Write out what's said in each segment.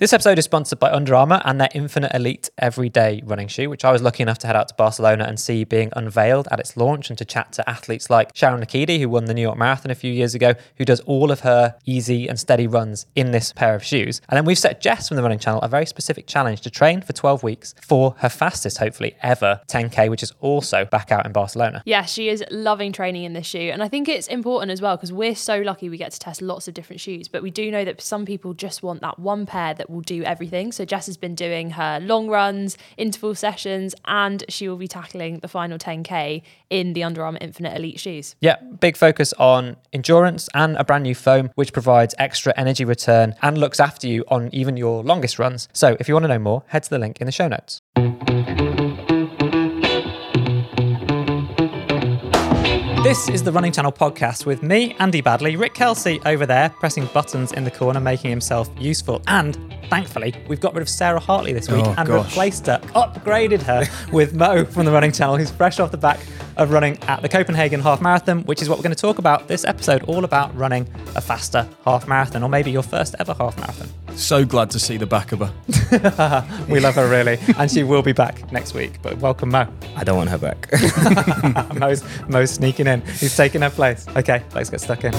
This episode is sponsored by Under Armour and their Infinite Elite Everyday running shoe, which I was lucky enough to head out to Barcelona and see being unveiled at its launch and to chat to athletes like Sharon Lokedi, who won the New York Marathon a few years ago, who does all of her easy and steady runs in this pair of shoes. And then we've set Jess from the running channel a very specific challenge to train for 12 weeks for her fastest, hopefully, ever 10K, which is also back out in Barcelona. Yeah, she is loving training in this shoe. And I think it's important as well because we're so lucky we get to test lots of different shoes. But we do know that some people just want that one pair that will do everything. So Jess has been doing her long runs, interval sessions, and she will be tackling the final 10K in the Under Armour Infinite Elite shoes. Yeah, big focus on endurance and a brand new foam, which provides extra energy return and looks after you on even your longest runs. So if you want to know more, head to the link in the show notes. This is the Running Channel podcast with me, Andy Baddeley, Rick Kelsey over there, pressing buttons in the corner, making himself useful. And thankfully, we've got rid of Sarah Hartley this week Oh, and gosh. replaced her, upgraded her with Mo from the Running Channel, who's fresh off the back of running at the Copenhagen Half Marathon, which is what we're going to talk about this episode, all about running a faster half marathon, or maybe your first ever half marathon. So glad to see the back of her. We love her really, and she will be back next week. But welcome, Mo. I don't want her back. Mo's, Mo's sneaking in. He's taking her place. Okay, let's get stuck in.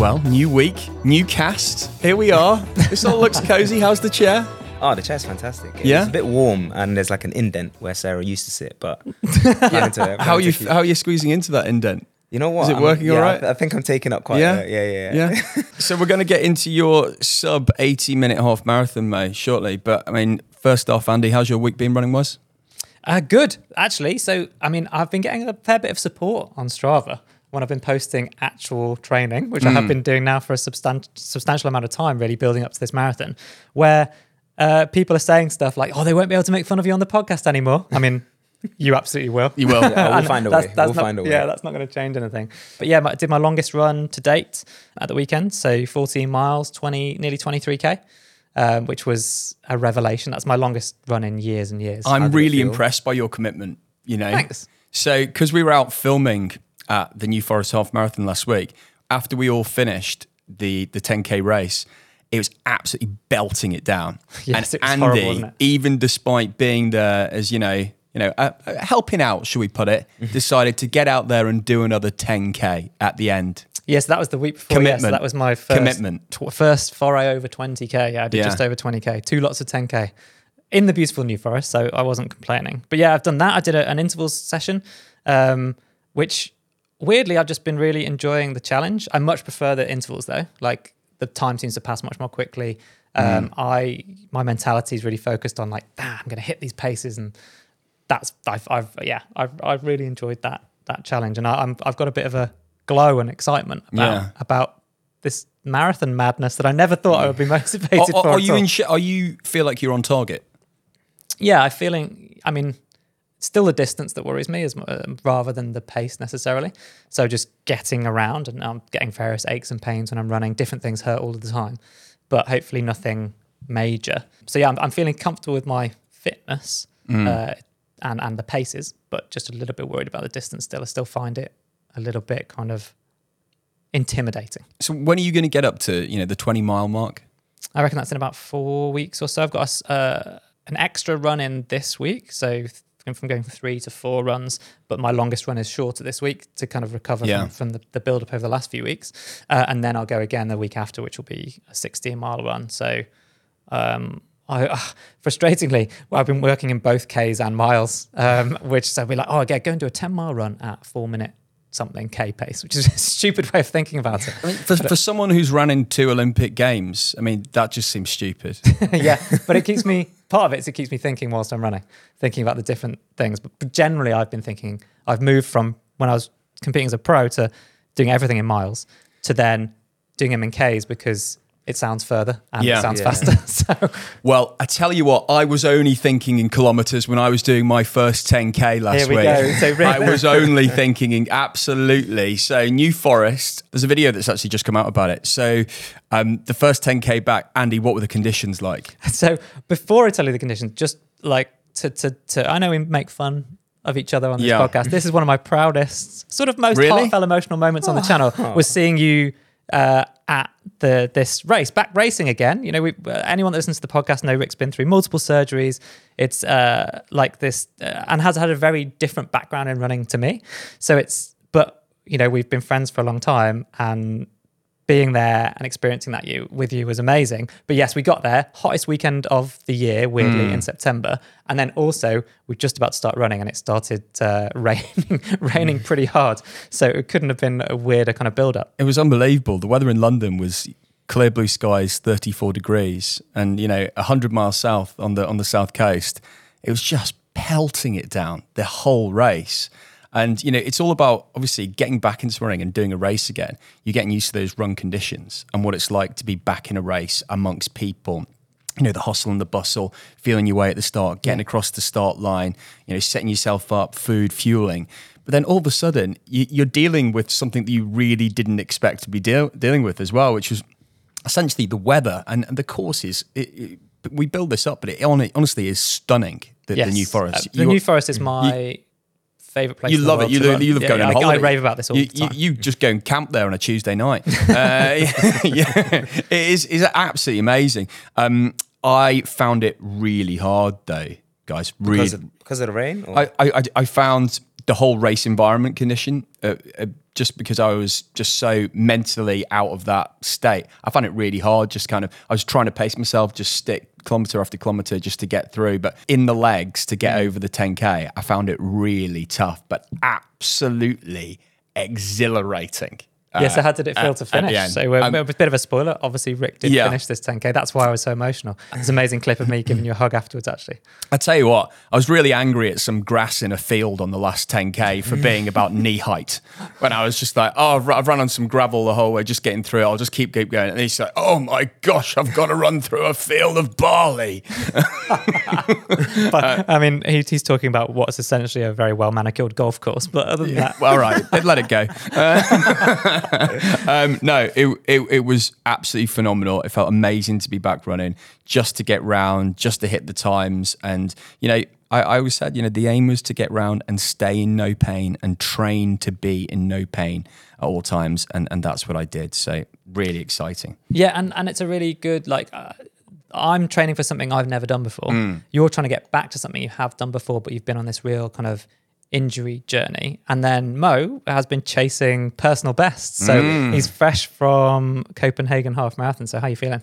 Well, new week, new cast. Here we are. This all looks cozy. How's the chair? Oh, the chair's fantastic. Yeah? It's a bit warm and there's like an indent where Sarah used to sit, but yeah. into. How are you? How are you squeezing into that indent? You know what? Is it I'm- working yeah, all right? I, I think I'm taking up quite Yeah? a, yeah, yeah, yeah. Yeah. so we're going to get into your sub 80 minute half marathon, May, shortly. But I mean, first off, Andy, how's your week been running? Was Uh, good, actually. So, I mean, I've been getting a fair bit of support on Strava when I've been posting actual training, which I have been doing now for a substan- substantial amount of time, really building up to this marathon, where uh, people are saying stuff like, oh, they won't be able to make fun of you on the podcast anymore. I mean, you absolutely will. you will. Yeah, we'll find a that's- way. that's We'll not- find a way. Yeah, that's not going to change anything. But yeah, I did my longest run to date at the weekend, so 14 miles, 20, nearly 23k, um, which was a revelation. That's my longest run in years and years. I'm really impressed by your commitment. You know. Thanks. So, because we were out filming at the New Forest Half Marathon last week, after we all finished the the 10k race, it was absolutely belting it down. Yes, and horrible, Andy, it? even despite being there as you know, you know, uh, uh, helping out, should we put it, Mm-hmm. decided to get out there and do another 10k at the end. Yes, that was the week before. Yes, Commitment. that was my first Commitment. tw- first foray over 20k. Yeah, I did Yeah. just over 20k. Two lots of 10k in the beautiful New Forest, so I wasn't complaining. But yeah, I've done that. I did a, an intervals session, um, which weirdly I've just been really enjoying the challenge. I much prefer the intervals though. Like the time seems to pass much more quickly. Um, I my mentality is really focused on like, ah, I'm going to hit these paces, and that's I've, I've yeah I've I've really enjoyed that that challenge, and I, I'm I've got a bit of a glow and excitement about Yeah. about this marathon madness that I never thought I would be motivated Are, are- for. are you in? Sh- are you feel like you're on target? yeah, I'm feeling. I mean, still the distance that worries me, as uh, rather than the pace necessarily. So just getting around, and I'm getting various aches and pains when I'm running. Different things hurt all of the time, but hopefully nothing major. So yeah, I'm, I'm feeling comfortable with my fitness uh, and and the paces, but just a little bit worried about the distance. Still, I still find it a little bit kind of intimidating. So when are you going to get up to you know the 20 mile mark? I reckon that's in about four weeks or so. I've got a uh, an extra run in this week, so th- from going from three to four runs. But my longest run is shorter this week to kind of recover Yeah. from, from the, the build up over the last few weeks, uh, and then I'll go again the week after, which will be a 16 mile run. So. Um, I, uh, frustratingly, well, I've been working in both Ks and miles, um, which so we're like, oh, okay, go and do a 10 mile run at four minute something K pace, which is a stupid way of thinking about it. For, for someone who's ran in two Olympic games, I mean that just seems stupid. yeah, but it keeps me part of it is it keeps me thinking whilst I'm running, thinking about the different things. But, generally, I've been thinking I've moved from when I was competing as a pro to doing everything in miles to then doing them in Ks because it sounds further and Yeah. it sounds Yeah. faster. So Well, I tell you what, I was only thinking in kilometers when I was doing my first 10k last Here we week. go. So Rick- I was only thinking in absolutely. So New Forest, there's a video that's actually just come out about it. So um, the first 10k back, Andy, what were the conditions like? so before I tell you the conditions, just like to to to I know we make fun of each other on this Yeah. podcast. This is one of my proudest, sort of most Really? heartfelt, emotional moments on the channel was seeing you uh, at the this race, back racing again. You know, we, uh, anyone that listens to the podcast know Rick's been through multiple surgeries. It's uh, like this, uh, and has had a very different background in running to me. So it's, but you know, we've been friends for a long time, and being there and experiencing that you with you was amazing. But yes, we got there, hottest weekend of the year, weirdly Hmm. in September, and then also we're just about to start running, and it started uh, raining, raining pretty hard. So it couldn't have been a weirder kind of build up. It was unbelievable. The weather in London was clear blue skies, 34 degrees, and you know, 100 miles south on the on the south coast, it was just pelting it down the whole race. And you know, it's all about obviously getting back into running and doing a race again. You're getting used to those run conditions and what it's like to be back in a race amongst people you know, the hustle and the bustle, feeling your way at the start, getting across the start line, you know, setting yourself up, food, fueling. But then all of a sudden, you, you're dealing with something that you really didn't expect to be deal, dealing with as well, which was essentially the weather and, and the courses. It, it, we build this up, but it honestly is stunning. The, the New Forest. Uh, the You- New Forest is my favorite place. you in the love it. You to love, you love Yeah, going yeah, on I, holiday. I rave about this all you, the time. You, you just go and camp there on a Tuesday night. uh, yeah, it is is absolutely amazing. Um, I found it really hard though, guys. Really, Because of, because of the rain? Or? I, I, I- I found the whole race environment condition uh, uh, just because I was just so mentally out of that state. I found it really hard. Just kind of, I was trying to pace myself, just stick kilometer after kilometer just to get through. But in the legs to get mm. over the 10K, I found it really tough, but absolutely exhilarating. Yes, so Uh, how did it feel to finish? So we're, Um, a bit of a spoiler. Obviously, Rick did Yeah. finish this 10k. That's why I was so emotional. It's an amazing clip of me giving you a hug afterwards. Actually, I tell you what, I was really angry at some grass in a field on the last 10k for being about knee height. When I was just like, oh, I've ru- I've run on some gravel the whole way, just getting through it. I'll just keep keep going. And he's like, oh my gosh, I've got to run through a field of barley. but I mean, he, he's talking about what's essentially a very well manicured golf course. But other than that, Well, all right, let it go. Uh, um, no, it, it it was absolutely phenomenal. It felt amazing to be back running, just to get round, just to hit the times, and you know. I, I always said, you know, the aim was to get round and stay in no pain and train to be in no pain at all times, and and that's what I did. So really exciting. Yeah, and and it's a really good like. Uh, I'm training for something I've never done before. Mm. You're trying to get back to something you have done before, but you've been on this real kind of injury journey. And then Mo has been chasing personal bests, so Mm. he's fresh from Copenhagen half marathon. So how are you feeling?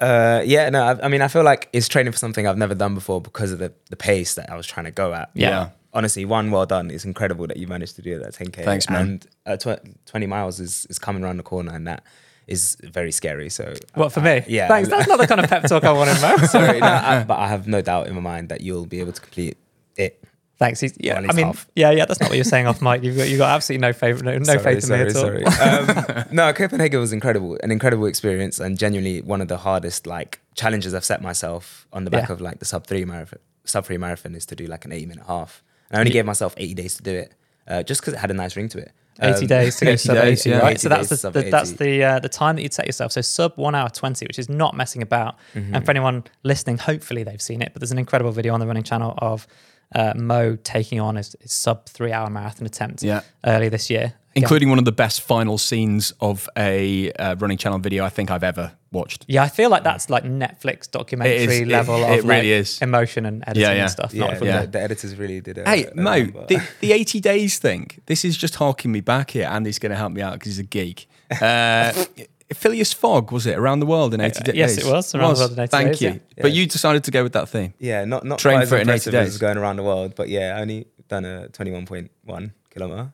Uh, yeah, no, I, I mean, I feel like it's training for something I've never done before because of the, the pace that I was trying to go at. Yeah. Honestly, one, well done. It's incredible that you managed to do that 10K. Thanks, man. And uh, tw- 20 miles is, is coming around the corner and that is very scary. So, What for I- me? Yeah. thanks. That's not the kind of pep talk I wanted, Mo. Sorry, no, I, but I have no doubt in my mind that you'll be able to complete it. Thanks. He's, yeah, Well, I mean, half. yeah, yeah. That's not what you're saying off mic. You've got you got absolutely no favorite, no, no Sorry, faith in me at all. sorry, sorry. um, no, Copenhagen was incredible, an incredible experience, and genuinely one of the hardest like challenges I've set myself on the back Yeah. of like the sub three marathon. Sub three marathon is to do like an eighty minute half. And I only gave myself eighty days to do it, uh, just because it had a nice ring to it. 80 Um, days to go 80 sub days, 80, yeah. right? 80 So that's the, the that's the uh, the time that you'd set yourself. So sub one hour twenty, which is not messing about. Mm-hmm. And for anyone listening, hopefully they've seen it. But there's an incredible video on the running channel of uh, Mo taking on his, his sub three hour marathon attempt Yeah. early this year, Again, Including one of the best final scenes of a uh, running channel video I think I've ever watched. Yeah, I feel like that's like Netflix documentary It is. It- level of it really like, is. emotion and editing Yeah, yeah. and stuff. Yeah, not from yeah. The, the editors really did. it. Hey, Mo, number. the, the 80 days thing, this is just harking me back here. Andy's going to help me out because he's a geek. Uh, Phileas Fogg, was it, around the world in 80 Uh, days? yes, it was, around the world in 80 Thank days, Thank you. yeah. But you decided to go with that theme. Yeah, not not Train for it in 80 impressive as days. going around the world, but yeah, only done a twenty one point one kilometer.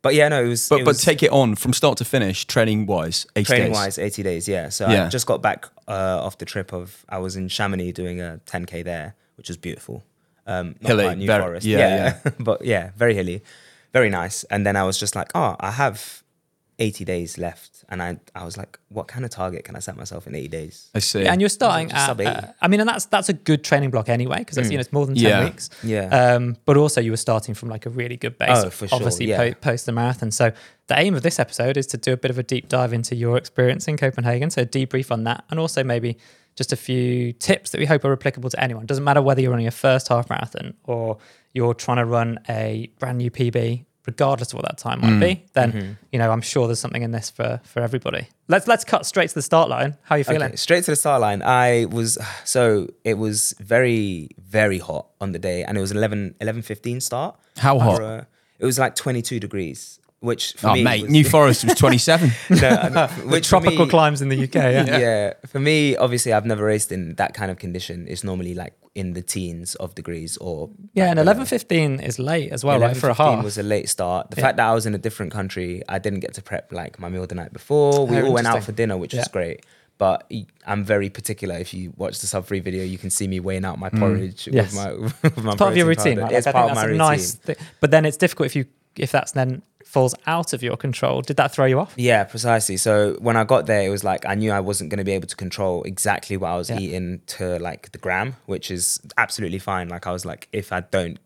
But yeah, no, it was. But it but was take it on from start to finish, training wise, 80 training days. wise, eighty days. Yeah, so Yeah. I just got back uh, off the trip of I was in Chamonix doing a ten k there, which was beautiful. Um, not Hilly, New very- Forest, yeah, but yeah, very hilly, very nice. And then I was just like, oh, I have eighty days left, and I I was like, what kind of target can I set myself in eighty days? I see. Yeah, and you're starting at, uh, I mean, and that's that's a good training block anyway because you know it's more than ten Yeah. weeks. Yeah. Um, but also you were starting from like a really good base. Oh, for sure, Obviously, yeah. po- post the marathon. So the aim of this episode is to do a bit of a deep dive into your experience in Copenhagen. So debrief on that, and also maybe just a few tips that we hope are applicable to anyone. Doesn't matter whether you're running a first half marathon or you're trying to run a brand new PB, regardless of what that time might be. Then Mm-hmm. you know I'm sure there's something in this for for everybody. Let's let's cut straight to the start line. How are you feeling? Okay, straight to the start line. I was so it was very very hot on the day, and it was 11 11 15 start. How hot? For, uh, it was like 22 degrees, which for Oh, me mate, was- New Forest was 27. no, no, which Tropical me- climes in the UK. Yeah. yeah. for me, obviously, I've never raced in that kind of condition. It's normally like in the teens of degrees or Yeah, and eleven fifteen is late as well, right? For a 11:15 half. was a late start. The Yeah. fact that I was in a different country, I didn't get to prep like my meal the night before. We Oh, all went out for dinner, which was great. But I'm very particular. If you watch the sub free video, you can see me weighing out my porridge Mm. Yes. with my, with my It's part of your routine, powder. right? It's Like, I part think of my that's a routine. nice thing. But then it's difficult if you if that's then falls out of your control. Did that throw you off? Yeah, precisely. So when I got there, it was like I knew I wasn't going to be able to control exactly what I was Yeah. eating to like the gram, which is absolutely fine. Like I was like, if I don't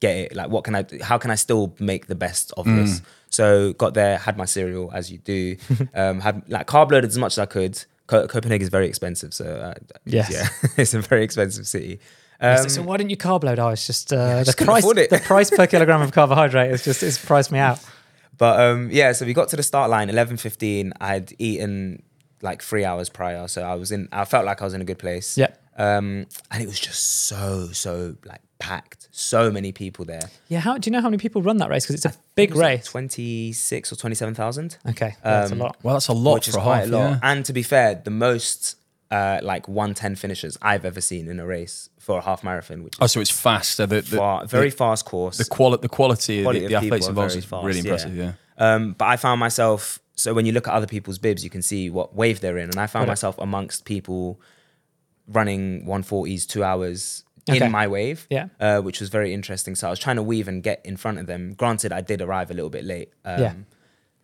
get it, like what can I? How can I still make the best of this? So got there, had my cereal as you do, um, had like carb loaded as much as I could. Co- Copenhagen is very expensive, so uh, Yes. yeah, it's a very expensive city. Um, so why didn't you carb load? Oh, it's just, uh, just the couldn't price. it. The price per kilogram of carbohydrate is just it's priced me out. But um, yeah, so we got to the start line, eleven fifteen. I'd eaten like three hours prior, so I was in. I felt like I was in a good place. Yeah. Um, and it was just so so like packed. So many people there. Yeah. How do you know how many people run that race? Because it's a big It was like race. Twenty six or twenty seven thousand. okay, that's a Um, lot. Well, that's a lot which is for a quite half. a lot. Yeah. And to be fair, the most uh, like one ten finishers I've ever seen in a race for a half marathon, which Oh, so it's fast. So the, the, far, very the, fast course. the, quali- the quality, Quality of the, the athletes involved is fast, really impressive. Yeah. Um, but I found myself so when you look at other people's bibs, you can see what wave they're in, and I found myself amongst people running 140s two hours Okay. in my wave, Yeah. uh, which was very interesting. So I was trying to weave and get in front of them. Granted, I did arrive a little bit late, um, Yeah.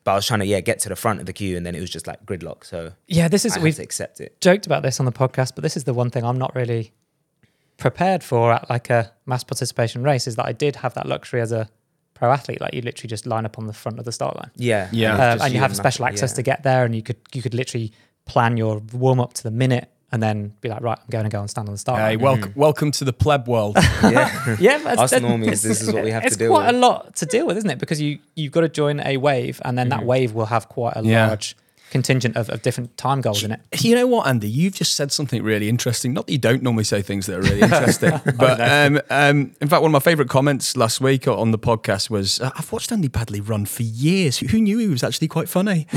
But I was trying to yeah get to the front of the queue, and then it was just like gridlock. So Yeah, this is had we've to accept it. joked about this on the podcast, but this is the one thing I'm not really prepared for at like a mass participation race is that I did have that luxury as a pro athlete. Like you literally just line up on the front of the start line. Yeah, Yeah. it's um, and you have and special access yeah. to get there, and you could you could literally plan your warm up to the minute, and then be like, right, I'm going to go and stand on the start. Hey, line. welcome, mm-hmm. welcome to the pleb world. yeah. yeah, but Us it's- normies, this is what we have it's to deal quite with. a lot to deal with, isn't it? Because you you've got to join a wave, and then that mm-hmm. wave will have quite a Yeah. large contingent of, of different time goals in it. You know what, Andy? You've just said something really interesting. Not that you don't normally say things that are really interesting, but um, um, in fact, one of my favourite comments last week on the podcast was, uh, "I've watched Andy Baddeley run for years. Who knew he was actually quite funny?"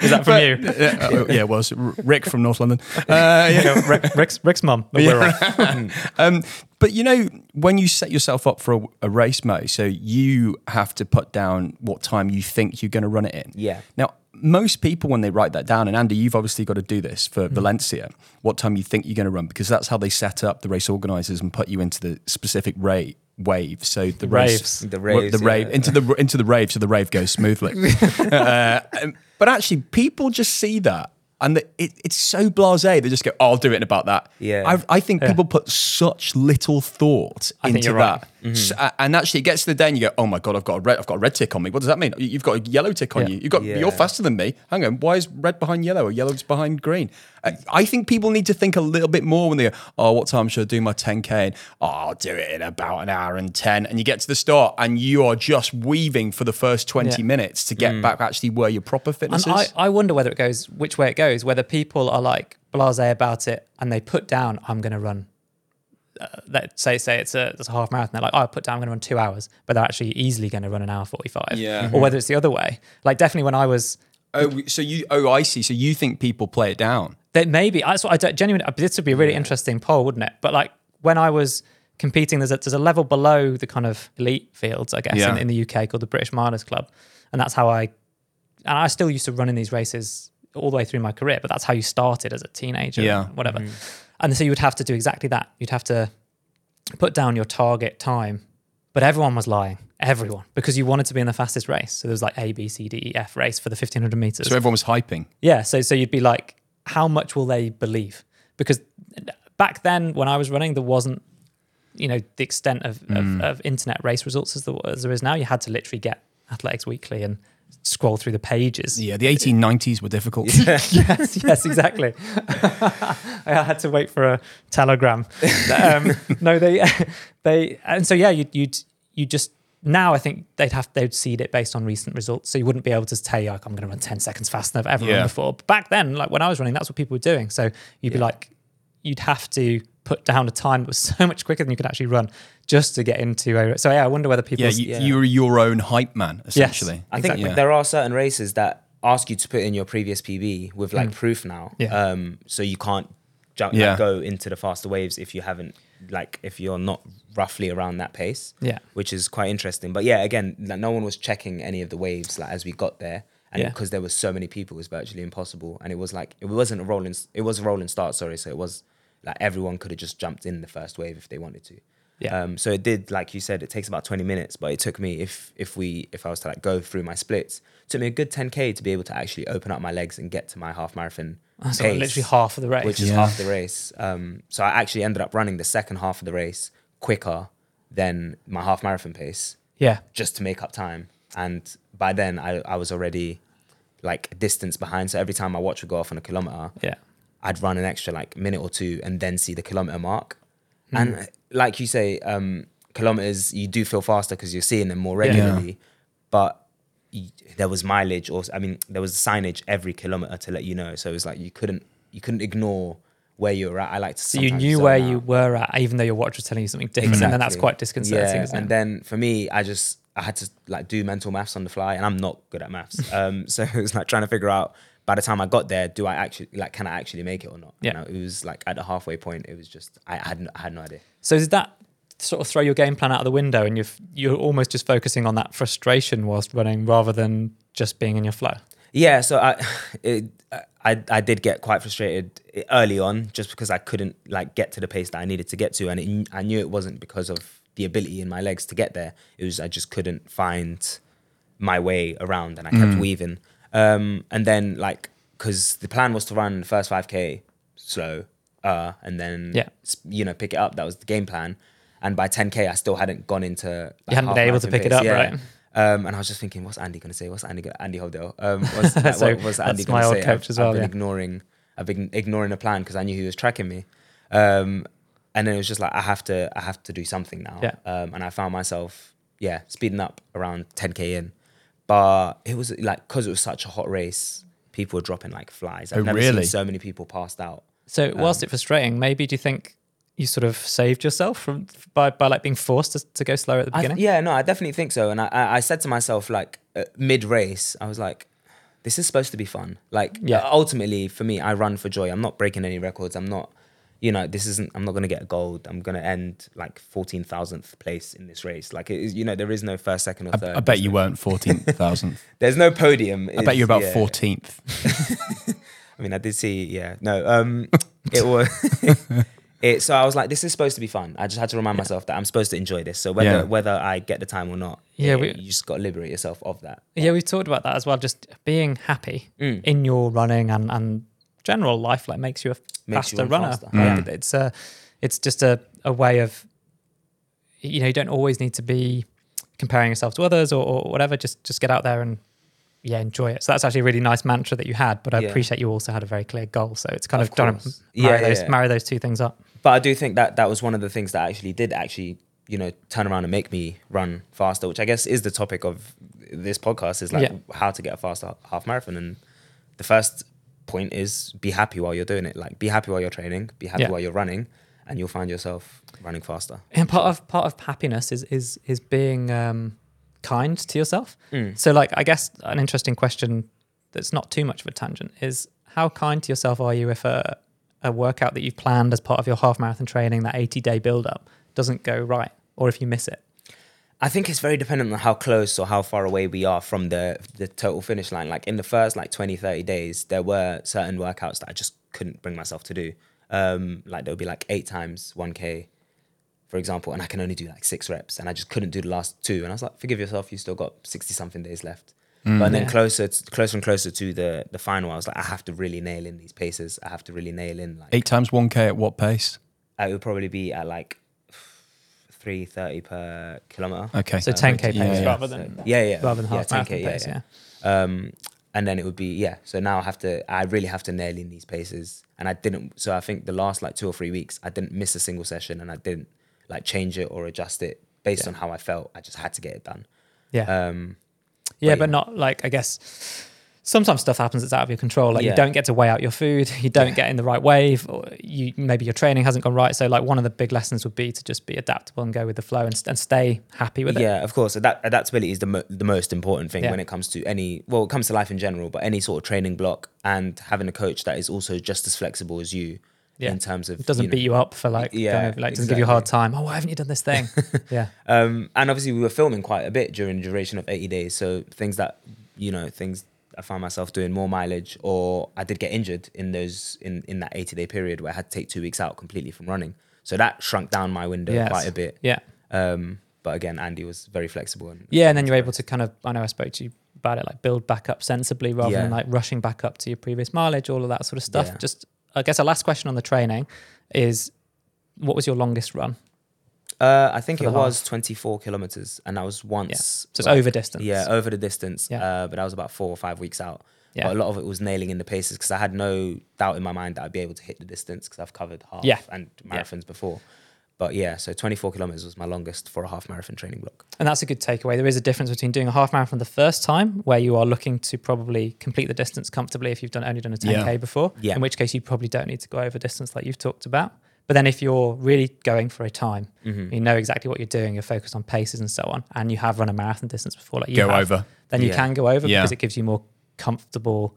Is that from you? yeah, uh, yeah, it was Rick from North London. Uh, yeah. Yeah, Rick, Rick's, Rick's mum. but. Um, but you know, when you set yourself up for a, a race, Mo, so you have to put down what time you think you're going to run it in. Yeah. Now, most people, when they write that down, and Andy, you've obviously got to do this for Mm-hmm. Valencia, what time you think you're going to run, because that's how they set up the race organisers and put you into the specific rate wave. So the race, The well, raves, the rave into the into the rave, so the rave goes smoothly. uh, um, but actually, people just see that. And the, it, it's so blasé. They just go, oh, "I'll do it in about that." Yeah. I, I think people put such little thought I into you're right. that, mm-hmm. So- and actually, it gets to the day, and you go, "Oh my god, I've got a red, I've got a red tick on me. What does that mean? You- You've got a yellow tick on Yeah. you. You've got, Yeah. you're faster than me. Hang on, why is red behind yellow or yellow's behind green? I, I think people need to think a little bit more when they go, "Oh, what time should I do my 10k?" And oh, I'll do it in about an hour and ten. And you get to the start, and you are just weaving for the first 20 Yeah. minutes to get back actually where your proper fitness And I, is. I wonder whether it goes which way it goes. Whether people are like blasé about it and they put down, "I'm going to run." Uh, that say say it's a it's a half marathon. They're like, "Oh, I put down I'm going to run two hours," but they're actually easily going to run an hour forty five. Yeah. Or whether it's the other way. Like definitely when I was oh, so you? Oh, I see. So you think people play it down? that maybe that's what I don't, genuinely. Uh, this would be a really interesting poll, wouldn't it? But like when I was competing, there's a, there's a level below the kind of elite fields, I guess, Yeah. in, in the UK called the British Milers Club, and that's how I. And I still used to run in these races all the way through my career, but that's how you started as a teenager, Yeah. whatever. Mm-hmm. And so you would have to do exactly that. You'd have to put down your target time, but everyone was lying. Everyone, because you wanted to be in the fastest race. So there was like A, B, C, D, E, F race for the 1500 meters. So everyone was hyping. Yeah, so so you'd be like, how much will they believe? Because back then, when I was running, there wasn't, you know, the extent of, of, of internet race results as there, as there is now. You had to literally get Athletics Weekly and scroll through the pages. Yeah, the 1890s were difficult. yes, yes, exactly. I had to wait for a telegram. Um, no, they, they, and so yeah, you you'd you just now I think they'd have they'd seed it based on recent results, so you wouldn't be able to say like I'm going to run ten seconds faster than I've ever Yeah. run before. But back then, like when I was running, that's what people were doing. So you'd be like, you'd have to put down a time that was so much quicker than you could actually run just to get into a. So yeah, I wonder whether people. Yeah, you, Yeah. you were your own hype man, essentially. I think Exactly. there are certain races that ask you to put in your previous PB with like Mm. proof now. Yeah. Um, so you can't jump Yeah. like, go into the faster waves if you haven't like if you're not roughly around that pace. Yeah. Which is quite interesting. But yeah, again, like, no one was checking any of the waves like as we got there. And Yeah. because there was so many people, it was virtually impossible. And it was like it wasn't a rolling it was a rolling start, sorry. So it was like everyone could have just jumped in the first wave if they wanted to. Yeah. Um, so it did, like you said, it takes about 20 minutes, but it took me if if we if I was to like go through my splits, it took me a good 10k to be able to actually open up my legs and get to my half marathon That's pace, literally half of the race. which is Yeah. half the race. Um, so I actually ended up running the second half of the race quicker than my half marathon pace yeah, just to make up time. And by then I, I was already like a distance behind. So every time my watch would go off on a kilometer, yeah, I'd run an extra like minute or two and then see the kilometer mark. Hmm. And like you say, um, kilometers you do feel faster because you're seeing them more Yeah. regularly. But y- there was mileage, or I mean, there was signage every kilometer to let you know. So it was like you couldn't you couldn't ignore where you were at. I like to. So you knew where out. you were at, even though your watch was telling you something different, exactly. and then that's quite disconcerting, Yeah, and it? then for me, I just I had to like do mental maths on the fly, and I'm not good at maths. um, so it was like trying to figure out by the time I got there, do I actually like can I actually make it or not? Yeah. You know, it was like at the halfway point, it was just I had no, I had no idea. So did that sort of throw your game plan out of the window, and you're you're almost just focusing on that frustration whilst running, rather than just being in your flow? Yeah, so I, it, I, I did get quite frustrated early on just because I couldn't like get to the pace that I needed to get to, and it, I knew it wasn't because of the ability in my legs to get there. It was I just couldn't find my way around, and I kept weaving. Um, and then like because the plan was to run the first five k slow, uh, and then Yeah. you know pick it up. That was the game plan. And by 10k, I still hadn't gone into. Like, You hadn't been able to pick it up, Yeah. right? Um, and I was just thinking, what's Andy going to say? What's Andy gonna, Andy Hovdale? Um, what's, So what was Andy that's my going to old say? coach I've, as well, I've been yeah. ignoring, I've been ignoring the plan because I knew he was tracking me. Um, and then it was just like I have to, I have to do something now. Yeah. Um, and I found myself, yeah, speeding up around 10k in, but it was like because it was such a hot race, people were dropping like flies. I've Oh, never really? seen so many people passed out. So whilst it's frustrating, maybe do you think you sort of saved yourself from by by like being forced to, to go slower at the I, beginning? yeah, no, I definitely think so. And I, I, I said to myself, like uh, mid race, I was like, this is supposed to be fun. Like, Yeah. uh, ultimately, for me, I run for joy. I'm not breaking any records. I'm not, you know, this isn't. I'm not gonna get a gold. I'm gonna end like fourteen thousandth place in this race. Like, it is, you know, there is no first, second, or third. I, I bet you weren't 14,000th. There's no podium. I bet you're about Yeah. 14th. I mean, I did see, yeah, no, um, it was. It, so I was like, this is supposed to be fun. I just had to remind myself that I'm supposed to enjoy this. So whether Yeah. whether I get the time or not, Yeah, yeah, we- you just got to liberate yourself of that. Yeah, we've talked about that as well. Just being happy Mm. in your running and, and general life like makes you a Makes faster run runner. faster. Mm. it- it's a, it's just a, a way of, you know, you don't always need to be comparing yourself to others or, or whatever. Just just get out there and yeah, enjoy it. So that's actually a really nice mantra that you had. But I Yeah. appreciate you also had a very clear goal. So it's kind of, Of trying to course. marry Yeah, those yeah. marry those two things up. But I do think that that was one of the things that actually did actually, you know, turn around and make me run faster, which I guess is the topic of this podcast is like how to get a faster half marathon. And the first point is be happy while you're doing it. Like be happy while you're training, be happy while you're running, and you'll find yourself running faster. And part of part of happiness is is is being um, kind to yourself. Mm. So, like, I guess an interesting question that's not too much of a tangent is how kind to yourself are you if a a workout that you've planned as part of your half marathon training, that eighty day build up, doesn't go right, or if you miss it? I think it's very dependent on how close or how far away we are from the the total finish line. Like in the first like 20, 30 days, there were certain workouts that I just couldn't bring myself to do. Um, like there would be like eight times 1K, for example, and I can only do like six reps, and I just couldn't do the last two. And I was like, forgive yourself, you still got 60 something days left. Mm. but then Yeah. closer, to, closer and closer to the the final, I was like, I have to really nail in these paces. I have to really nail in like Eight times 1K at what pace? Uh, it would probably be at like three thirty per kilometer. Okay. So uh, 10k pace Yeah, yeah. rather So- than yeah, yeah, rather than half 10K, yeah, pace. yeah. Yeah. Um, and then it would be yeah. So now I have to. I really have to nail in these paces, and I didn't. So I think the last like two or three weeks, I didn't miss a single session, and I didn't like change it or adjust it based Yeah. on how I felt. I just had to get it done. Yeah. Um, Yeah, But but not like I guess sometimes stuff happens that's out of your control. Like you don't get to weigh out your food, you don't get in the right wave, or you maybe your training hasn't gone right. So like one of the big lessons would be to just be adaptable and go with the flow and, and stay happy with it. yeah, of course. Adapt- adaptability is the mo- the most important thing Yeah. when it comes to any. Well, it comes to life in general, but any sort of training block and having a coach that is also just as flexible as you Yeah. in terms of It doesn't you know, beat you up for like, Yeah, kind of, like doesn't give you a hard time. Oh, why haven't you done this thing? yeah, Um, and obviously, we were filming quite a bit during the duration of 80 days. So things that, you know, things I found myself doing more mileage, or I did get injured in those in in that 80 day period where I had to take two weeks out completely from running. So that shrunk down my window Yes. quite a bit. yeah, Um, but again, Andy was very flexible. And yeah. And then you're able to kind of, I know I spoke to you about it, like build back up sensibly rather than like rushing back up to your previous mileage, all of that sort of stuff. Yeah. Just, I guess, a last question on the training is, what was your longest run? Uh, I think it was 24 kilometers, and that was once. So it's like- over distance. Yeah, over the distance. Yeah. Uh, but I was about four or five weeks out. Yeah. But a lot of it was nailing in the paces because I had no doubt in my mind that I'd be able to hit the distance because I've covered half Yeah. and Yeah. marathons before. But yeah, so 24 kilometers was my longest for a half marathon training block. And that's a good takeaway. There is a difference between doing a half marathon the first time, where you are looking to probably complete the distance comfortably if you've done only done a 10k Yeah. before. Yeah. In which case, you probably don't need to go over distance like you've talked about. But then, if you're really going for a time, Mm-hmm. you know exactly what you're doing, you're focused on paces and so on, and you have run a marathon distance before, like you Go have, over. then you Yeah. can go over Yeah. because it gives you more comfortable.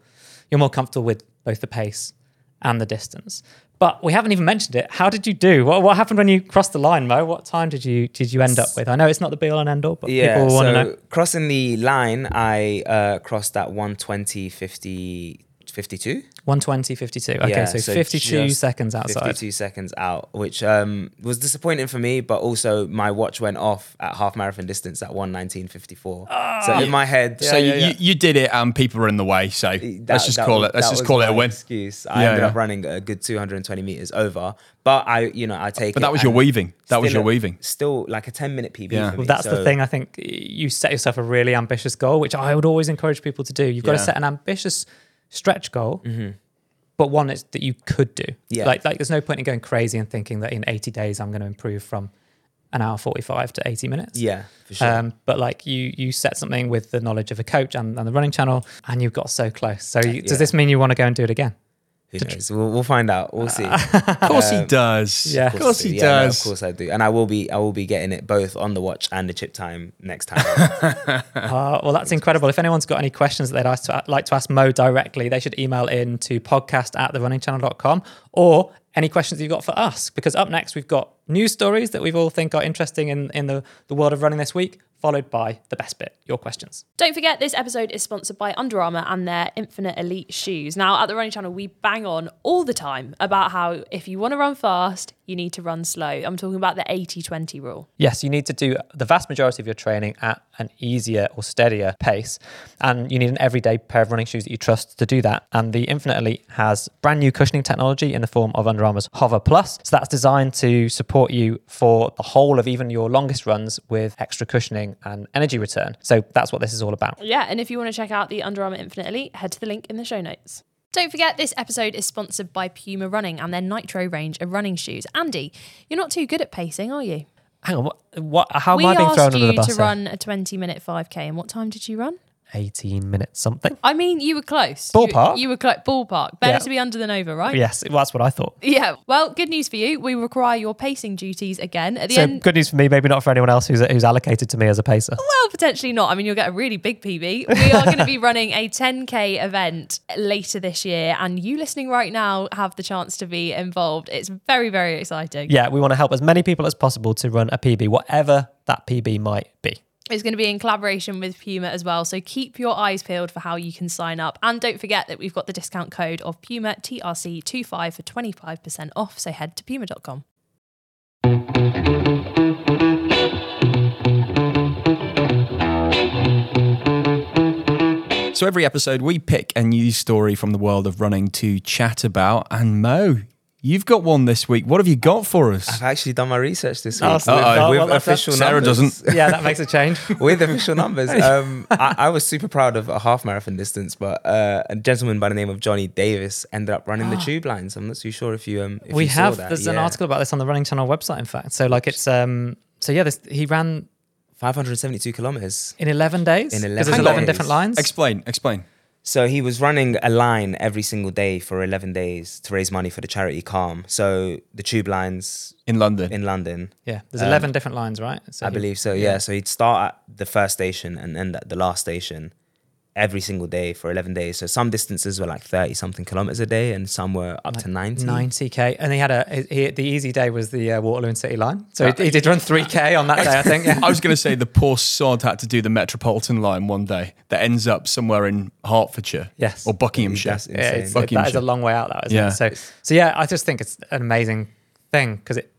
You're more comfortable with both the pace and the distance. But we haven't even mentioned it. How did you do? What, what happened when you crossed the line, Mo? What time did you did you end up with? I know it's not the be all and end all, but yeah, people want to so know. crossing the line, I uh, crossed at 120, 50, 52. 120, 52. Okay, Yeah, so, so 52 seconds outside. 52 seconds out, which um, was disappointing for me, but also my watch went off at half marathon distance at 119.54. so in my head, so you, You, you did it and people were in the way. So that- let's just call was- it. Let's just call it a win. Excuse. I Yeah, ended yeah. up running a good 220 meters over, but I, you know, I take. But that was your weaving. That was your a- weaving. Still like a 10 minute PB. Yeah. Well, that's the thing. I think you set yourself a really ambitious goal, which I would always encourage people to do. You've got to set an ambitious stretch goal, but one that's, that you could do. Yeah. Like, like, there's no point in going crazy and thinking that in 80 days I'm going to improve from an hour 45 to 80 minutes. Yeah, for sure. Um, but like you, you set something with the knowledge of a coach and, and the running channel, and you've got so close. So you, does this mean you want to go and do it again? Who knows? We'll, we'll find out. We'll see. Of course he Um, does. yeah. Of course I do. he Yeah, no, does. of course I do, and I will be. I will be getting it both on the watch and the chip time next time. Uh, well, that's incredible. If anyone's got any questions that they'd ask to, like to ask Mo directly, they should email in to podcast at therunningchannel.com or any questions you've got for us. Because up next, we've got news stories that we've all think are interesting in, in the, the world of running this week, followed by the best bit, your questions. Don't forget, this episode is sponsored by Under Armour and their Infinite Elite shoes. Now, at the Running Channel, we bang on all the time about how if you want to run fast, you need to run slow. I'm talking about the 80 20 rule. Yes, you need to do the vast majority of your training at an easier or steadier pace. And you need an everyday pair of running shoes that you trust to do that. And the Infinite Elite has brand new cushioning technology in the form of Under Armour's Hover Plus. So that's designed to support you for the whole of even your longest runs with extra cushioning and energy return. So that's what this is all about. Yeah, and if you want to check out the Under Armour Infinite Elite, head to the link in the show notes. Don't forget, this episode is sponsored by Puma Running and their Nitro range of running shoes. Andy, you're not too good at pacing, are you? Hang on, what? what how we am I being thrown under the bus? We asked you to here? run a 20 minute 5K, and what time did you run? 18 minutes something. I mean, you were close. You- Ballpark? You, were close. Ballpark. Better Yeah. to be under than over, right? Yes, well, that's what I thought. Yeah. Well, good news for you. We require your pacing duties again at the So end. good news for me, maybe not for anyone else who's, who's allocated to me as a pacer. Well, potentially not. I mean, you'll get a really big PB. We are going to be running a 10K event later this year, and you listening right now have the chance to be involved. It's very, very exciting. Yeah, we want to help as many people as possible to run a PB, whatever that PB might be. It's going to be in collaboration with Puma as well. So keep your eyes peeled for how you can sign up. And don't forget that we've got the discount code of Puma TRC25 for 25% off. So head to puma.com. So every episode, we pick a news story from the world of running to chat about. And Mo, You've got one this week. What have you got for us? I've actually done my research this week Oh, with, so- oh, with well, official Sarah numbers. doesn't. yeah, that makes a change. with official numbers. Um, I, I was super proud of a half marathon distance, but uh, a gentleman by the name of Johnny Davis ended up running the tube lines. I'm not too sure if you um if we you saw have. that. There's an article about this on the Running Channel website. In fact, so like it's um. So yeah, this, he ran 572 kilometers. in 11 days. In 11 there's 11 on. different lines. Explain, explain. So he was running a line every single day for 11 days to raise money for the charity Calm. So the tube lines In London. in London, yeah, there's Um, 11 different lines, right? So I he- believe so. Yeah. So he'd start at the first station and end at the last station every single day for 11 days. So some distances were like 30 something kilometers a day and some were up to 90. 90k, and he had a he, the easy day was the uh, Waterloo and City line. So he, he did run 3k on that day, I think. Yeah. I was going to say the poor sod had to do the Metropolitan line one day that ends up somewhere in Hertfordshire. Yes. Or Buckinghamshire. That's yeah, insane. it's, that is a long way out. That isn't Yeah. it? So, so yeah, I just think it's an amazing thing because it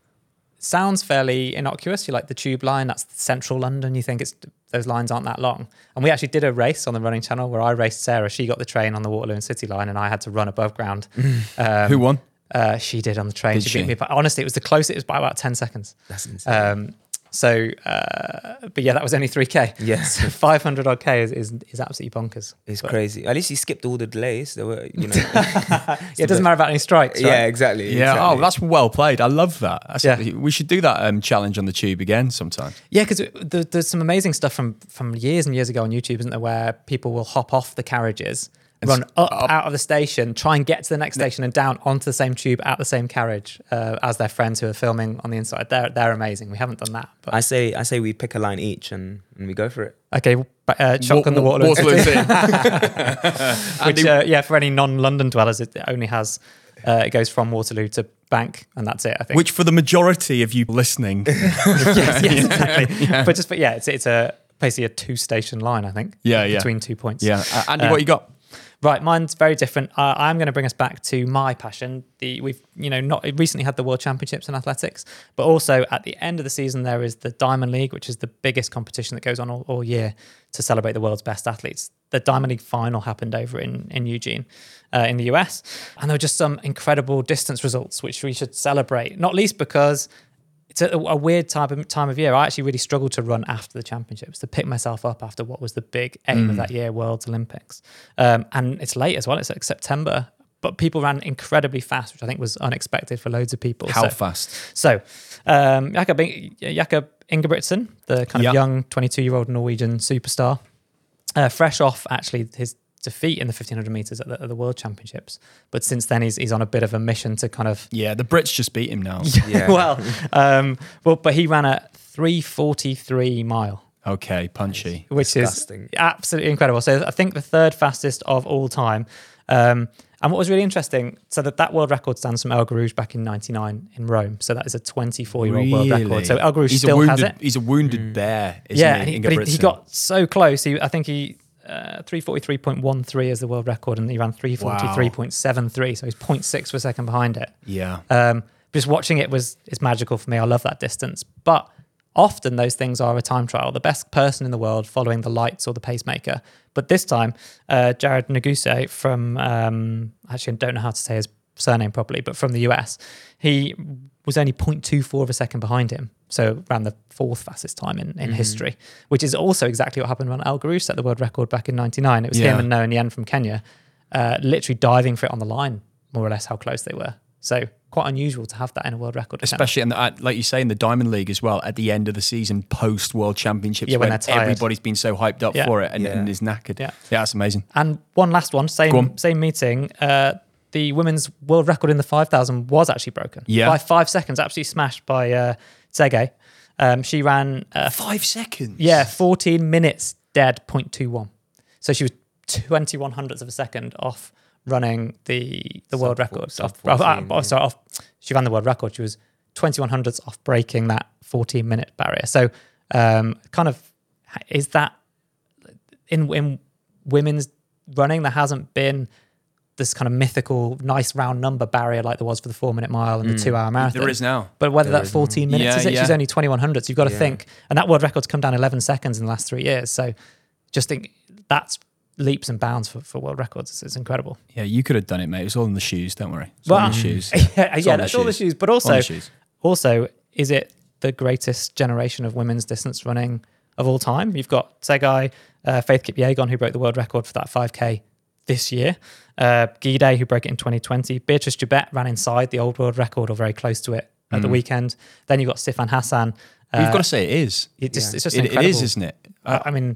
sounds fairly innocuous. You like the tube line, that's central London. You think it's those lines aren't that long. And we actually did a race on the running channel where I raced Sarah. She got the train on the Waterloo and City line, and I had to run above ground. Um, Who won? Uh, she did on the train. Did she, beat me, but honestly, it was the closest. It was by about ten seconds. That's insane. Um, so, uh, but yeah, that was only three k. Yeah. so five hundred odd k is, is is absolutely bonkers. it's But- crazy. At least he skipped all the delays. There were, you know. Yeah, it doesn't matter about any strikes. Right? yeah, exactly. Yeah. exactly. Oh, that's well played. I love that. That's Yeah. we should do that um, challenge on the tube again sometime. Yeah, because there, there's some amazing stuff from from years and years ago on YouTube, isn't there, where people will hop off the carriages, And run up, up. out of the station, try and get to the next station, and down onto the same tube at the same carriage uh, as their friends who are filming on the inside. They're they're amazing. We haven't done that, but I say, I say we pick a line each and, and we go for it. okay. but, Uh, shotgun the Waterloo, Waterloo City, City. which uh, yeah, for any non-London dwellers, it only has uh, it goes from Waterloo to Bank, and that's it. I think. Which, for the majority of you listening, yes, yes, exactly. But just but yeah, it's it's a basically a two-station line. I think. Yeah, yeah. Between two points. yeah. Uh, Andy, Uh, what you got? Right, mine's very different. Uh, I'm going to bring us back to my passion. The we've you know not recently had the World Championships in athletics, but also at the end of the season there is the Diamond League, which is the biggest competition that goes on all, all year to celebrate the world's best athletes. The Diamond League final happened over in in Eugene, uh, in the US, and there were just some incredible distance results which we should celebrate. Not least because it's a, a weird type of time of year. I actually really struggled to run after the championships to pick myself up after what was the big aim of that year, World's Olympics. Um, and it's late as well. It's like September, but people ran incredibly fast, which I think was unexpected for loads of people. How so, fast? so um, Jakob, Jakob Ingebrigtsen, the kind of Yeah. young 22 year old Norwegian superstar, uh, fresh off actually his defeat in the 1500 meters at the, at the World Championships. But since then, he's, he's on a bit of a mission to kind of Yeah, the Brits just beat him now. Yeah. well, um, well, but he ran a 343 mile, Okay, punchy. which Disgusting. is absolutely incredible. So I think the third fastest of all time. Um, and what was really interesting, so that that world record stands from El Guerrouj back in '99 in Rome. So that is a 24 year old world record. So El Guerrouj he's still a wounded, has it. He's a wounded bear, isn't yeah, he? and he, but he, he got so close. He, I think he uh, 343.13 is the world record, and he ran 343.73. So he's 0.6 per second behind it. Yeah. Um, just watching it was is magical for me. I love that distance, but often those things are a time trial. The best person in the world following the lights or the pacemaker. But this time, uh, Yared Nuguse from um, actually I don't know how to say his surname properly, but from the US, he was only 0.24 of a second behind him. So ran the fourth fastest time in, in history, which is also exactly what happened when El Guerrouj set the world record back in 99. It was Yeah. him and Noah Ngeny from Kenya, uh, literally diving for it on the line, more or less how close they were. So quite unusual to have that in a world record. Especially in the, uh, like you say in the Diamond League as well at the end of the season post World Championships Yeah, when when, everybody's been so hyped up Yeah. for it and, Yeah. and is knackered. Yeah. yeah, that's amazing. And one last one, same on. same meeting. Uh, the women's world record in the 5,000 was actually broken. Yeah. By five seconds, absolutely smashed by uh, Tsegay. Um, she ran, uh, Five seconds. yeah, 14 minutes dead, 0.21. So she was 21 hundredths of a second off running the the world Sub four- record. sub Off, off, 14, off- sorry, off, she ran the world record. She was 21 hundredths off breaking that 14 minute barrier. So, um, kind of, is that in in women's running? There hasn't been this kind of mythical, nice round number barrier like there was for the four minute mile and the two hour marathon. There is now. But whether There that is 14 minutes Yeah, is it, she's yeah. only 2100s. You've got to Yeah. think, and that world record's come down 11 seconds in the last three years. So just think that's leaps and bounds for, for world records. It's, it's incredible. Yeah, you could have done it, mate. It was all in the shoes. Don't worry. It's Well, all in the shoes. yeah, It's yeah that's all the shoes. But also, shoes. also, is it the greatest generation of women's distance running of all time? You've got Tsegay, uh, Faith Kipyegon, who broke the world record for that 5K this year. Uh, Gidey, who broke it in 2020. Beatrice Chebet ran inside the old world record or very close to it at the weekend. Then you've got Sifan Hassan. Uh, You've got to say it is. it just, Yeah. it's just It, it is, isn't it? I I mean,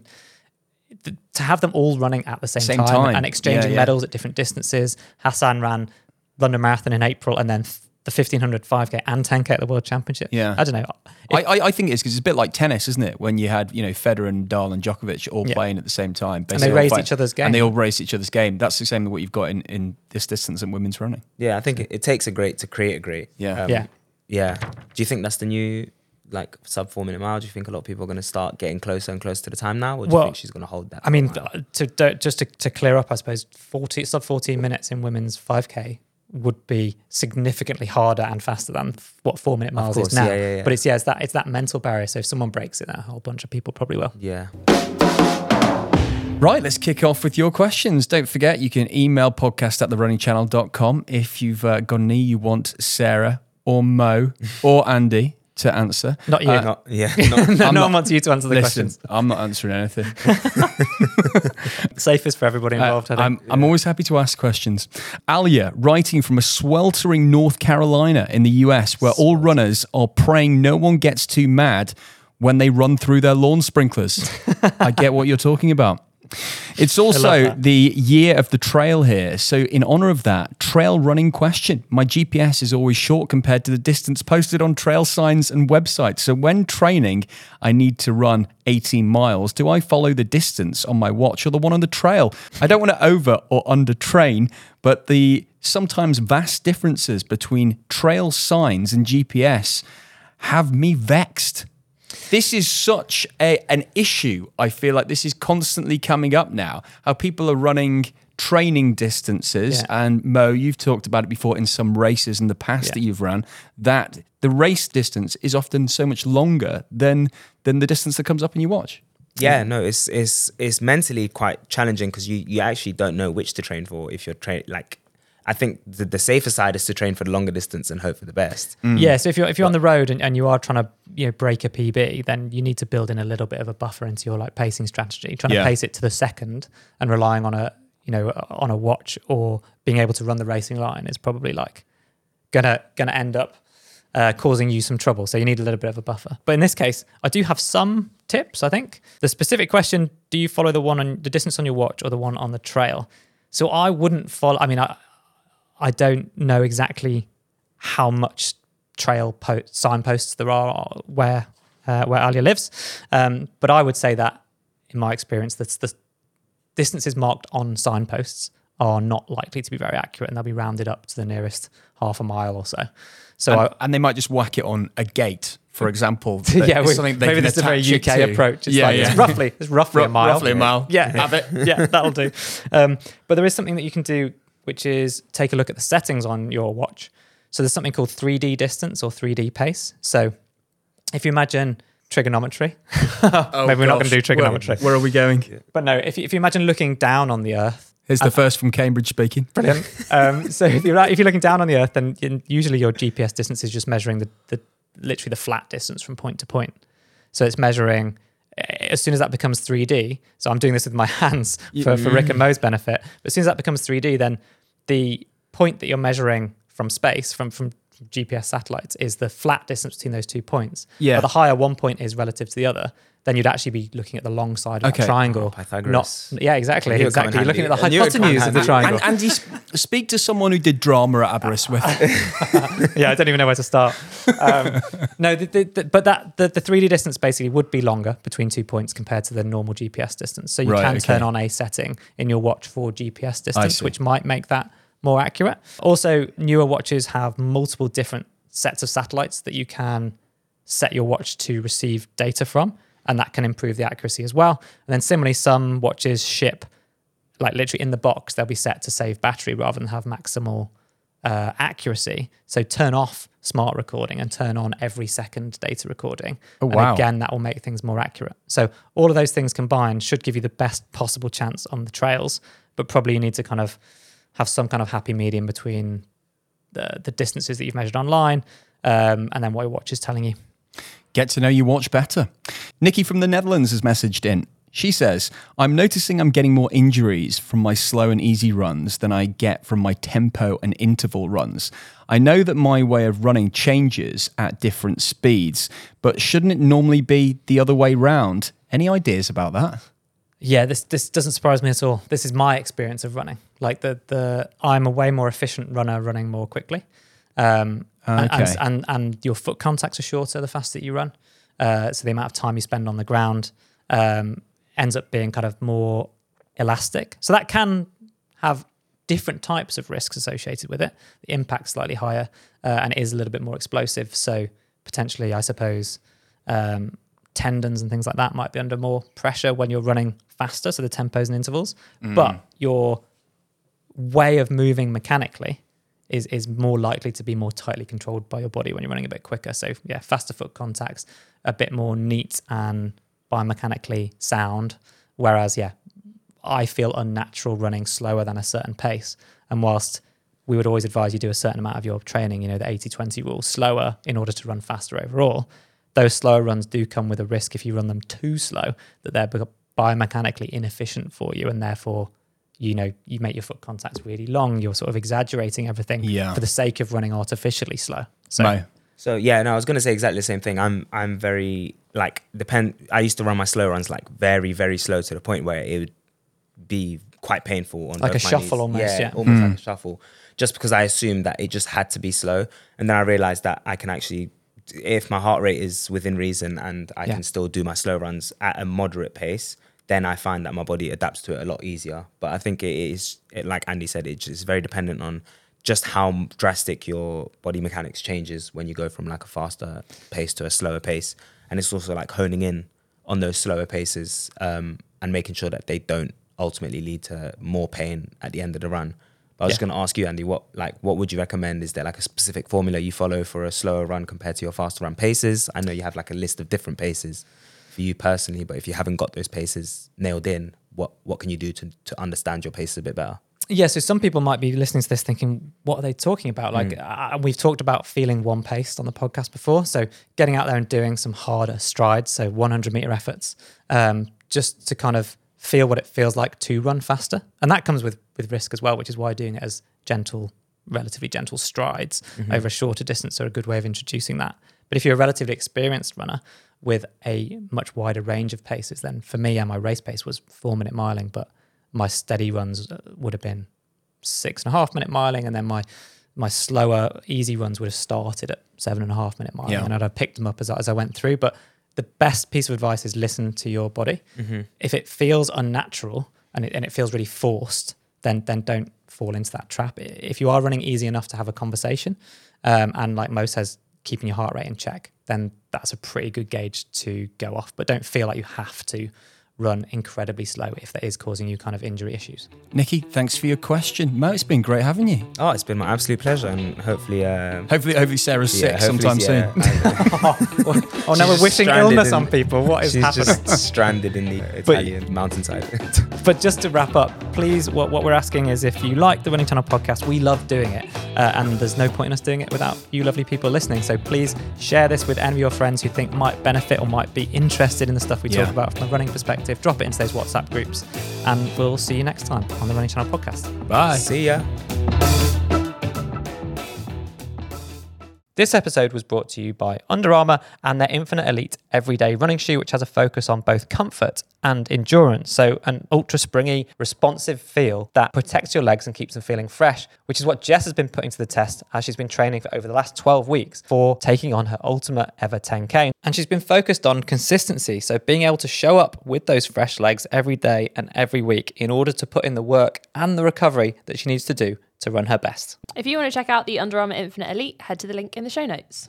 th- to have them all running at the same, Same time, time. and exchanging Yeah, yeah. medals at different distances. Hassan ran London Marathon in April and then th- the 1500 5K and 10K at the World Championship. Yeah. I don't know. I, I, I think it is because it's a bit like tennis, isn't it? When you had you know Federer and Nadal and Djokovic all Yeah. playing at the same time, and they basically raised fight- each other's game and they all raised each other's game. That's the same as what you've got in, in this distance and women's running. Yeah, I think it, it takes a great to create a great. Yeah. Um, yeah. Yeah. Do you think that's the new like sub four minute mile? Do you think a lot of people are going to start getting closer and closer to the time now, or do Well, you think she's going to hold that? I mean, for a while? th- to, to just to, to clear up, I suppose 40 sub 14 minutes in women's 5K would be significantly harder and faster than what four minute miles course, is now. yeah, yeah, yeah. But it's yeah, it's that it's that mental barrier. So if someone breaks it, a whole bunch of people probably will. yeah. Right, let's kick off with your questions. Don't forget, you can email podcast at therunningchannel.com if you've uh, got any you want Sarah or Mo or Andy to answer. Not you. Uh, Not, yeah. no, Not, I'm no one wants you to answer the Listen, questions. I'm not answering anything. Safest for everybody involved. I Uh, think. I'm, I'm always happy to ask questions. Alia, writing from a sweltering North Carolina in the US, where all runners are praying no one gets too mad when they run through their lawn sprinklers. I get what you're talking about. It's also the year of the trail here. So, in honor of that, trail running question. My GPS is always short compared to the distance posted on trail signs and websites. So, when training, I need to run 18 miles. Do I follow the distance on my watch or the one on the trail? I don't want to over or under train, but the sometimes vast differences between trail signs and GPS have me vexed. This is such a an issue. I feel like this is constantly coming up now. How people are running training distances, Yeah. and Mo, you've talked about it before in some races in the past Yeah. that you've run. That the race distance is often so much longer than than the distance that comes up in your watch. yeah, no, it's it's it's mentally quite challenging because you you actually don't know which to train for if you're train like. I think the, the safer side is to train for the longer distance and hope for the best. Yeah, so if you're if you're on the road and, and you are trying to you know break a PB, then you need to build in a little bit of a buffer into your like pacing strategy. Trying Yeah. to pace it to the second and relying on a you know on a watch or being able to run the racing line is probably like gonna gonna end up uh, causing you some trouble. So you need a little bit of a buffer. But in this case, I do have some tips. I think the specific question: Do you follow the one on the distance on your watch or the one on the trail? So I wouldn't follow. I mean, I I don't know exactly how much trail po- signposts there are where uh, where Alia lives, um, but I would say that in my experience, that's the distances marked on signposts are not likely to be very accurate, and they'll be rounded up to the nearest half a mile or so. So and, I, and they might just whack it on a gate, for example. yeah, we, something maybe is a very UK to. approach. It's yeah, like yeah. it's roughly it's roughly a mile. roughly a mile. Yeah, Have it. yeah, that'll do. Um, but there is something that you can do, which is take a look at the settings on your watch. So there's something called 3D distance or 3D pace. So if you imagine trigonometry, Oh, Maybe we're not gonna do trigonometry. Where, where are we going? but no, if you, if you imagine looking down on the Earth, Here's the first from Cambridge speaking. Brilliant. um, so if you're, if you're looking down on the Earth, then usually your GPS distance is just measuring the, the literally the flat distance from point to point. So it's measuring eh, as soon as that becomes 3D. So I'm doing this with my hands for, for Rick and Mo's benefit. But as soon as that becomes 3D, then the point that you're measuring from space, from from GPS satellites, is the flat distance between those two points. Yeah. But the higher one point is relative to the other, then you'd actually be looking at the long side of Okay. that triangle. Oh, Pythagoras. Not, yeah, exactly. I knew it would come in Exactly. You're looking at the handy. I knew it would come in hypotenuse of the triangle. And Andy, sp- speak to someone who did drama at Aberystwyth. yeah, I don't even know where to start. Um, no, the, the, the, but that the, the 3D distance basically would be longer between two points compared to the normal GPS distance. So you Right, can okay. turn on a setting in your watch for GPS distance, which might make that more accurate. Also, newer watches have multiple different sets of satellites that you can set your watch to receive data from, and that can improve the accuracy as well. And then similarly, some watches ship like literally in the box, they'll be set to save battery rather than have maximal uh, accuracy. So turn off smart recording and turn on every second data recording. Oh, And wow. again, that will make things more accurate. So all of those things combined should give you the best possible chance on the trails, but probably you need to kind of have some kind of happy medium between the, the distances that you've measured online um, and then what your watch is telling you. Get to know your watch better. Nikki from the Netherlands has messaged in. She says, I'm noticing I'm getting more injuries from my slow and easy runs than I get from my tempo and interval runs. I know that my way of running changes at different speeds, but shouldn't it normally be the other way round? Any ideas about that? Yeah, this this doesn't surprise me at all. This is my experience of running. Like the the I'm a way more efficient runner running more quickly. Um, and, Okay. and, and and your foot contacts are shorter the faster that you run. Uh, so the amount of time you spend on the ground um, ends up being kind of more elastic. So that can have different types of risks associated with it. The impact's slightly higher uh, and it is a little bit more explosive. So potentially, I suppose, um, tendons and things like that might be under more pressure when you're running faster. So the tempos and intervals, mm. but your way of moving mechanically is is more likely to be more tightly controlled by your body when you're running a bit quicker. So yeah, faster foot contacts, a bit more neat and biomechanically sound. Whereas yeah, I feel unnatural running slower than a certain pace. And whilst we would always advise you do a certain amount of your training, you know, the 80-20 rule, slower in order to run faster overall, those slower runs do come with a risk if you run them too slow that they're biomechanically inefficient for you and therefore you know you make your foot contacts really long you're sort of exaggerating everything Yeah. for the sake of running artificially slow so Mo. So yeah, no, I was gonna say exactly the same thing. I'm I'm very like depend. I used to run my slow runs like very very slow to the point where it would be quite painful on Like a my shuffle knees. almost, yeah. almost Hmm. like a shuffle. Just because I assumed that it just had to be slow, and then I realized that I can actually, if my heart rate is within reason and I Yeah. can still do my slow runs at a moderate pace, then I find that my body adapts to it a lot easier. But I think it is, it, like Andy said, it's very dependent on just how drastic your body mechanics changes when you go from like a faster pace to a slower pace. And it's also like honing in on those slower paces um, and making sure that they don't ultimately lead to more pain at the end of the run. But I was just Yeah. going to ask you, Andy, what like what would you recommend? Is there like a specific formula you follow for a slower run compared to your faster run paces? I know you have like a list of different paces for you personally, but if you haven't got those paces nailed in, what what can you do to to understand your paces a bit better? yeah so some people might be listening to this thinking what are they talking about like uh, we've talked about feeling one paced on the podcast before so getting out there and doing some harder strides so 100 meter efforts um, just to kind of feel what it feels like to run faster and that comes with with risk as well which is why doing it as gentle relatively gentle strides over a shorter distance are a good way of introducing that but if you're a relatively experienced runner with a much wider range of paces then for me and my race pace was four minute miling but my steady runs uh, would have been six and a half minute miling, and then my my slower, easy runs would have started at seven and a half minute miling, Yeah. and I'd have picked them up as, as I went through. But the best piece of advice is listen to your body. If it feels unnatural and it, and it feels really forced, then then don't fall into that trap. If you are running easy enough to have a conversation, um, and like Mo says, keeping your heart rate in check, then that's a pretty good gauge to go off. But don't feel like you have to run incredibly slow if that is causing you kind of injury issues. Nikki, thanks for your question. Mo, it's been great having you. Oh, it's been my absolute pleasure, and hopefully, uh, Hopefully, hopefully Sarah's sick yeah, hopefully- sometime yeah, soon. I- Oh, now we're wishing illness in- on people. What is She's happening? just stranded in the Italian mountainside. But just to wrap up, please, what, what we're asking is if you like the Running Channel podcast, we love doing it. Uh, and there's no point in us doing it without you lovely people listening. So please share this with any of your friends who think might benefit or might be interested in the stuff we Yeah. talk about from a running perspective. Drop it into those WhatsApp groups. And we'll see you next time on the Running Channel podcast. Bye. See ya. This episode was brought to you by Under Armour and their Infinite Elite everyday running shoe, which has a focus on both comfort and endurance. So, an ultra springy, responsive feel that protects your legs and keeps them feeling fresh, which is what Jess has been putting to the test as she's been training for over the last 12 weeks for taking on her ultimate ever 10K. And she's been focused on consistency. So, being able to show up with those fresh legs every day and every week in order to put in the work and the recovery that she needs to do to run her best. If you want to check out the Under Armour Infinite Elite, head to the link in the show notes.